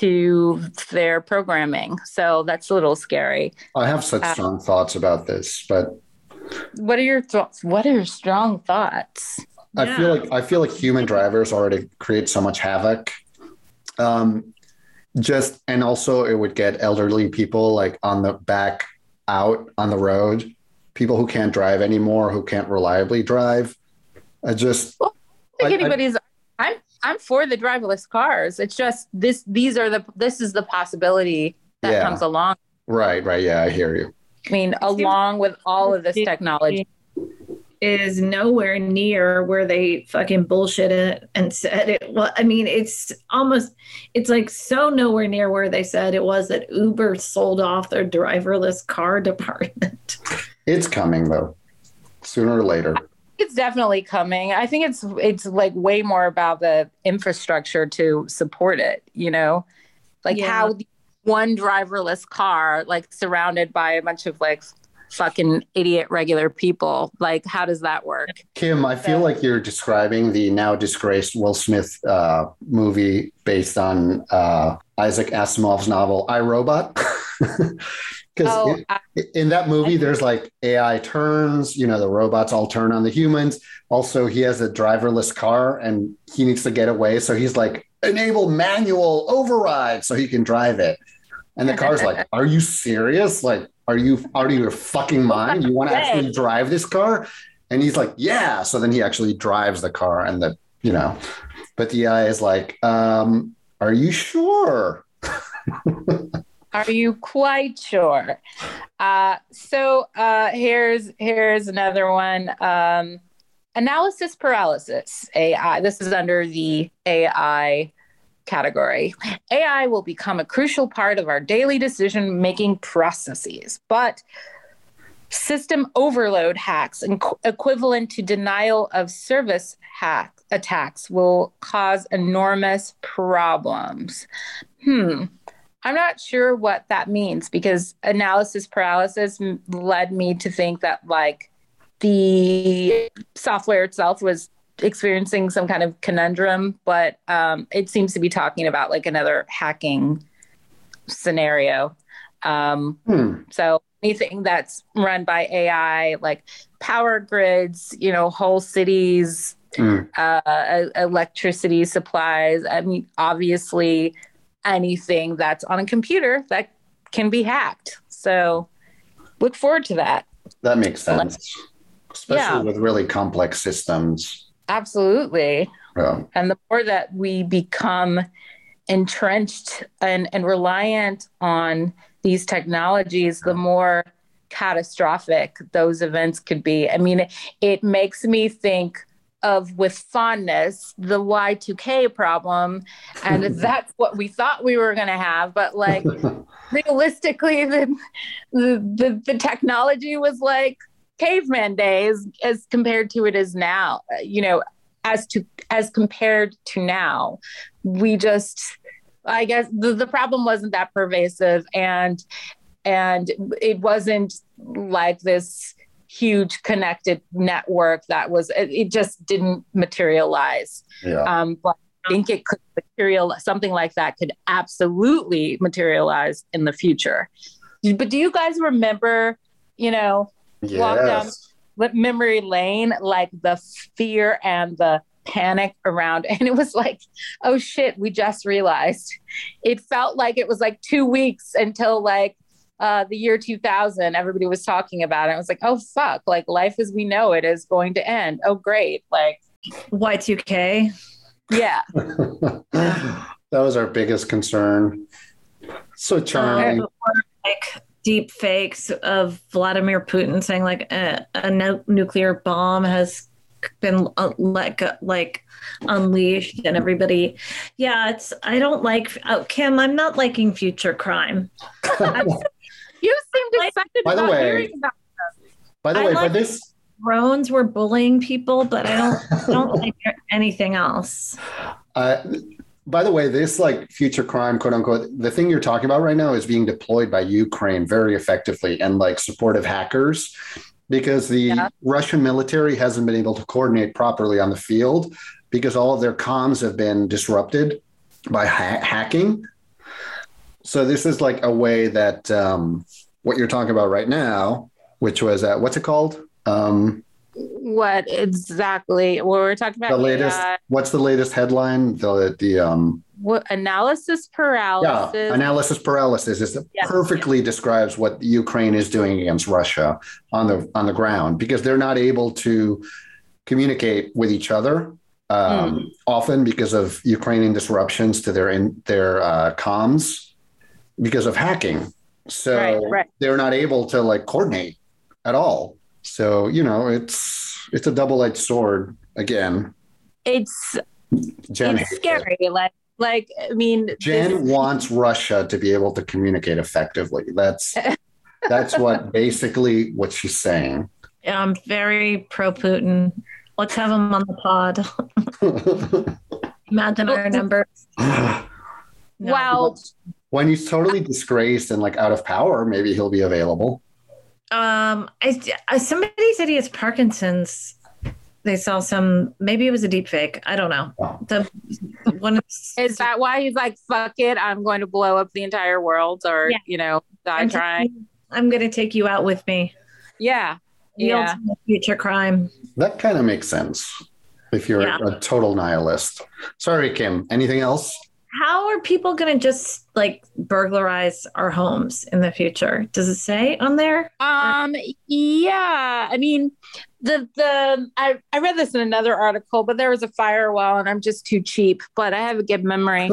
to their programming. So that's a little scary. I have such Uh, strong thoughts about this, but What are your thoughts? What are your strong thoughts? I Yeah. feel like I feel like human drivers already create so much havoc. Um, just and also it would get elderly people like on the back out on the road, people who can't drive anymore, who can't reliably drive. I just I think I- I- anybody's. I'm I'm for the driverless cars. It's just this. These are the. This is the possibility that Yeah. comes along. right, right, yeah, I hear you. I mean, along with all of this technology. is nowhere near where they fucking bullshit it and said it well i mean it's almost it's like so nowhere near where they said it was that uber sold off their driverless car department It's coming though, sooner or later. It's definitely coming. I think it's it's like way more about the infrastructure to support it. You know, like Yeah. how one driverless car, like surrounded by a bunch of like fucking idiot regular people. Like, how does that work? Kim, I feel like you're describing the now disgraced Will Smith uh, movie based on uh, Isaac Asimov's novel I Robot. Because Oh, I, in that movie, there's like AI turns, you know, the robots all turn on the humans. Also, he has a driverless car and he needs to get away. So he's like, enable manual override so he can drive it. And the car's like, are you serious? Like, are you out of your fucking mind? You want to actually drive this car? And he's like, yeah. So then he actually drives the car and the, you know, but the AI is like, um, are you sure? Are you quite sure? Uh, so uh, here's here's another one. Um, analysis paralysis. AI. This is under the AI category. AI will become a crucial part of our daily decision making processes, but system overload hacks equivalent to denial of service hack attacks will cause enormous problems. Hmm. I'm not sure what that means because analysis paralysis m- led me to think that like the software itself was experiencing some kind of conundrum, but um, it seems to be talking about like another hacking scenario. Um, Hmm. so anything that's run by AI, like power grids, you know, whole cities, Hmm. uh, electricity supplies. I mean, obviously, anything that's on a computer that can be hacked. So look forward to that. That makes sense, especially Yeah. with really complex systems. Absolutely. Yeah. And the more that we become entrenched and, and reliant on these technologies, the more catastrophic those events could be. I mean, it, it makes me think of with fondness the Y2K problem. And that's what we thought we were going to have. But like realistically, the, the, the, technology was like caveman days as compared to it is now. You know, as to as compared to now we just i guess the, the problem wasn't that pervasive and and it wasn't like this huge connected network that was it, it just didn't materialize. Yeah. um but i think it could material something like that could absolutely materialize in the future. But do you guys remember you know walk down- memory lane like the fear and the panic around? And it was like oh shit we just realized. It felt like it was like two weeks until like uh, the year 2000 everybody was talking about it. I was like oh fuck like life as we know it is going to end. Oh great like y2k yeah. That was our biggest concern. So charming. Like deep fakes of Vladimir Putin saying like a, a nu- nuclear bomb has been uh, like like unleashed and everybody yeah it's i don't like oh, kim i'm not liking future crime you seemed excited By the about way- hearing about By the I way, like- for this, drones were bullying people but i don't I don't like anything else Uh, by the way, this like future crime, quote unquote, the thing you're talking about right now is being deployed by Ukraine very effectively and like supportive hackers because the Yeah. Russian military hasn't been able to coordinate properly on the field because all of their comms have been disrupted by ha- hacking. So this is like a way that um, what you're talking about right now, which was uh, what's it called? Um, What exactly? What we're talking about? the latest. uh, what's the latest headline? The the um, what analysis paralysis? Yeah, analysis paralysis is Yeah. perfectly describes what Ukraine is doing against Russia on the on the ground because they're not able to communicate with each other um, Hmm. often because of Ukrainian disruptions to their in their uh, comms because of hacking. So Right, right. they're not able to like coordinate at all. So you know it's it's a double edged sword again. it's Jen it's hates it. scary. Like like I mean, Jen this- wants Russia to be able to communicate effectively. That's that's what basically what she's saying. Yeah, I'm very pro Putin. Let's have him on the pod. Imagine our numbers. No. well, when he's totally disgraced and like out of power, maybe he'll be available. Um, I, I somebody said he has Parkinson's. They saw some. Maybe it was a deep fake. I don't know. Oh. The one of is that why he's like, "Fuck it, I'm going to blow up the entire world," or Yeah. you know, die I'm, trying? I'm going to take you out with me. Yeah, yeah. future crime. That kind of makes sense if you're Yeah. a total nihilist. Sorry, Kim. Anything else? How are people going to just like burglarize our homes in the future? Does it say on there? Um, yeah. I mean, the the I, I read this in another article, but there was a firewall, and I'm just too cheap. But I have a good memory.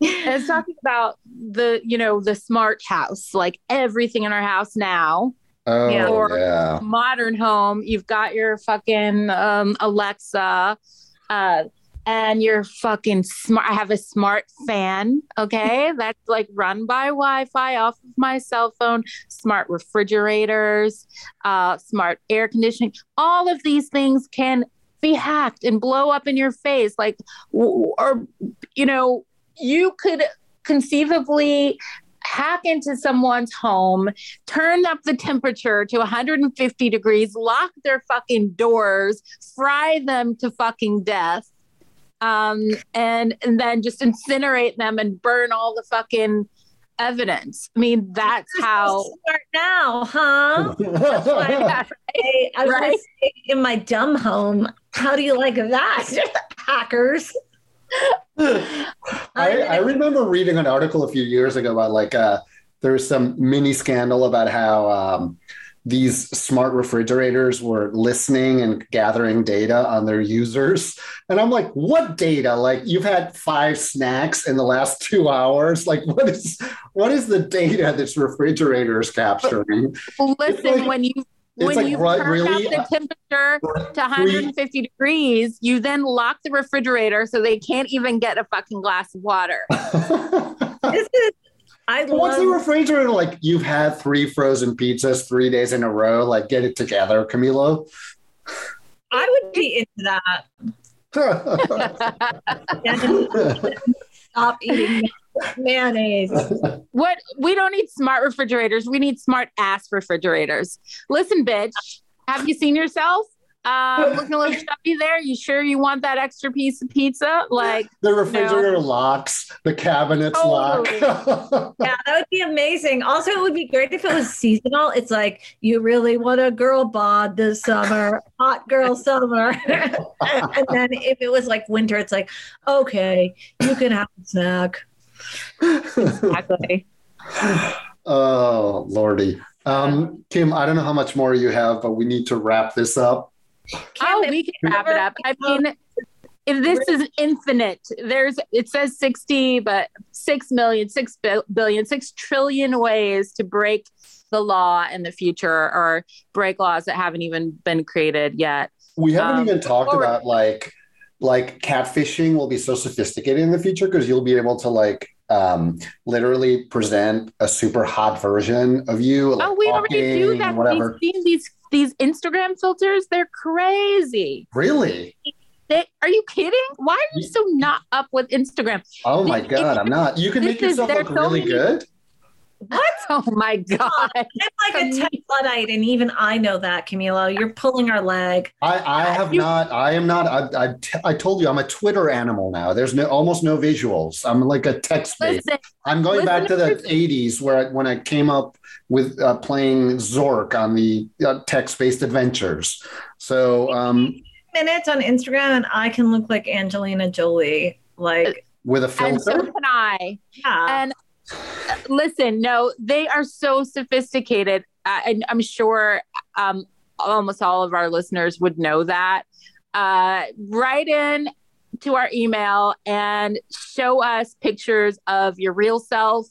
it's talking about the you know the smart house, like everything in our house now. oh Yeah. Or- yeah. modern home, you've got your fucking um, Alexa, uh, and you're fucking smart. I have a smart fan. Okay, that's like run by Wi-Fi off of my cell phone. Smart refrigerators, uh, smart air conditioning. All of these things can be hacked and blow up in your face. Like, or you know, you could conceivably hack into someone's home turn up the temperature to 150 degrees, lock their fucking doors, fry them to fucking death, um, and and then just incinerate them and burn all the fucking evidence. I mean, that's how. Smart now, huh? Hey, I was Right? gonna say, in my dumb home. How do you like that, hackers? I, I remember reading an article a few years ago about like uh, there was some mini scandal about how um, these smart refrigerators were listening and gathering data on their users. And I'm like, what data? Like you've had five snacks in the last two hours. Like what is what is the data this refrigerator is capturing? Listen, like- when you when like, you right, turn really? up the temperature uh, to 150 degrees, you then lock the refrigerator so they can't even get a fucking glass of water. This is. I What's the refrigerator like? You've had three frozen pizzas three days in a row. Like, get it together, Camilo. I would be into that. Stop eating mayonnaise. What we don't need smart refrigerators. We need smart ass refrigerators. Listen, bitch, have you seen yourself? Um, looking a little chubby there. You sure you want that extra piece of pizza? Like, the refrigerator locks, the cabinets Totally. lock. Yeah, that would be amazing. Also, it would be great if it was seasonal. It's like you really want a girl bod this summer, hot girl summer. and then if it was like winter, it's like, okay, you can have a snack. exactly. oh, lordy. Um, Kim, I don't know how much more you have, but we need to wrap this up. Oh, we can wrap it up. I mean, if this is infinite, there's it says 60, but 6 million, 6 bil- billion, 6 trillion ways to break the law in the future or break laws that haven't even been created yet. We haven't Um, even talked or- about like like catfishing will be so sophisticated in the future because you'll be able to like um literally present a super hot version of you like, oh, we already do that. whatever We've seen these these Instagram filters. They're crazy. really They, are you kidding? Why are you so not up with Instagram? Oh my god, I'm not. You can make yourself look so really many- good. What? Oh my god! I'm like a tech luddite, and even I know that, Camilo. You're pulling our leg. I, I have You- not. I am not. I, I, t- I told you I'm a Twitter animal now. There's no almost no visuals. I'm like a text based. I'm going listen back to to the 80s where I, when I came up with uh, playing Zork on the uh, text based adventures. So um, Minutes on Instagram, and I can look like Angelina Jolie. Like, with a filter. and so can I. yeah. And listen, no, they are so sophisticated. Uh, and I'm sure um, almost all of our listeners would know that. Uh, write in to our email and show us pictures of your real self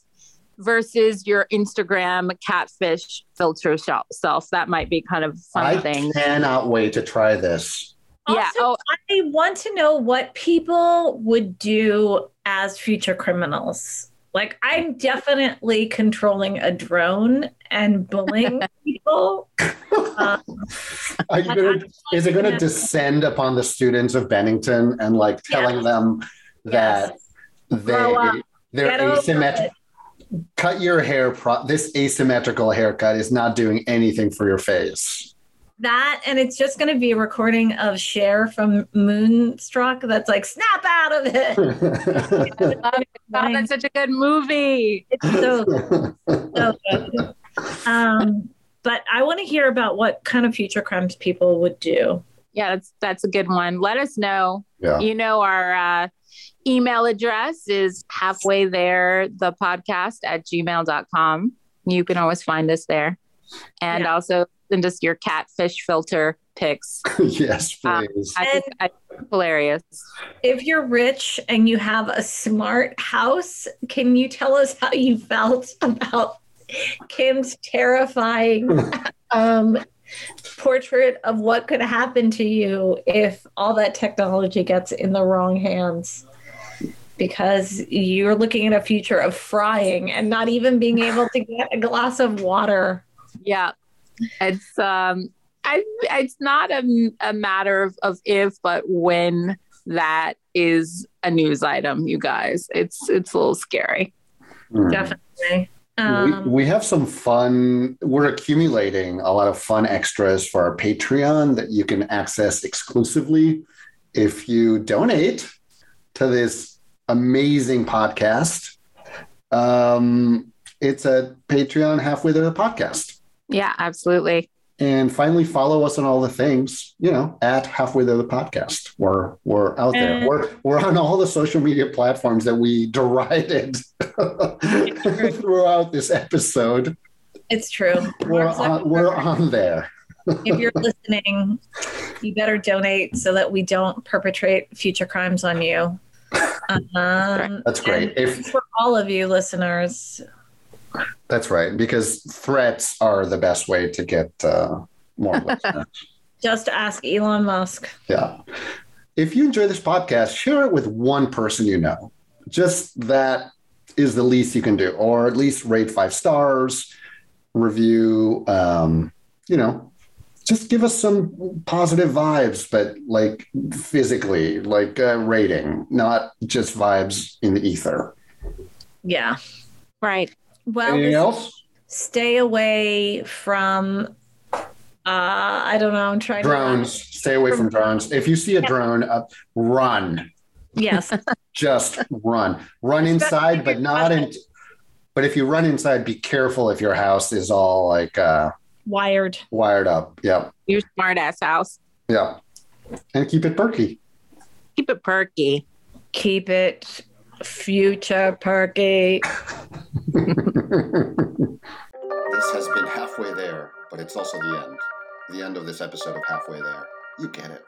versus your Instagram catfish filter self. That might be kind of fun I thing. cannot wait to try this. yeah. Also, Oh, I want to know what people would do as future criminals. Like, I'm definitely controlling a drone and bullying people. Um, gonna, is it going to descend upon the students of Bennington and like telling Yes. them that they up, they're Get asymmetric? Cut your hair. Pro- this asymmetrical haircut is not doing anything for your face. That, and it's just going to be a recording of Cher from Moonstruck that's like, snap out of it. love it. Oh, that's such a good movie. It's so, so good. Um, but I want to hear about what kind of future crimes people would do. Yeah, that's that's a good one. Let us know. yeah. You know, our uh, email address is halfway there, the podcast at gmail.com. You can always find us there. And Yeah. also send us your catfish filter pics. yes, Um, please. I think I think hilarious. If you're rich and you have a smart house, can you tell us how you felt about Kim's terrifying um, portrait of what could happen to you if all that technology gets in the wrong hands? Because you're looking at a future of frying and not even being able to get a glass of water. Yeah. It's um I it's not a, a matter of, of if but when that is a news item, you guys. It's it's a little scary. Mm. Definitely. we, Um, we have some fun we're accumulating a lot of fun extras for our patreon that you can access exclusively if you donate to this amazing podcast um, it's a patreon halfway there the podcast Yeah, absolutely. and finally follow us on all the things you know at halfway there the podcast we're we're out there we're we're on all the social media platforms that we derided throughout this episode it's true. we're on, we're on there if you're listening, you better donate so that we don't perpetrate future crimes on you. Um, That's great. If- for all of you listeners, that's right because threats are the best way to get uh, more listeners just ask Elon Musk. yeah if you enjoy this podcast share it with one person you know just that is the least you can do or at least rate five stars review um, you know just give us some positive vibes but like physically like uh, rating not just vibes in the ether Yeah. Right. Well, anything else stay away from. Uh, I don't know. I'm trying drones stay away from drones if you see a drone uh, run. Yes. just run run inside but not in but if you run inside be careful if your house is all like uh Wired. wired up Yep. Your smart ass house. yeah and keep it perky Keep it perky. Keep it future perky. this has been halfway there but it's also the end. The end of this episode of halfway there. You get it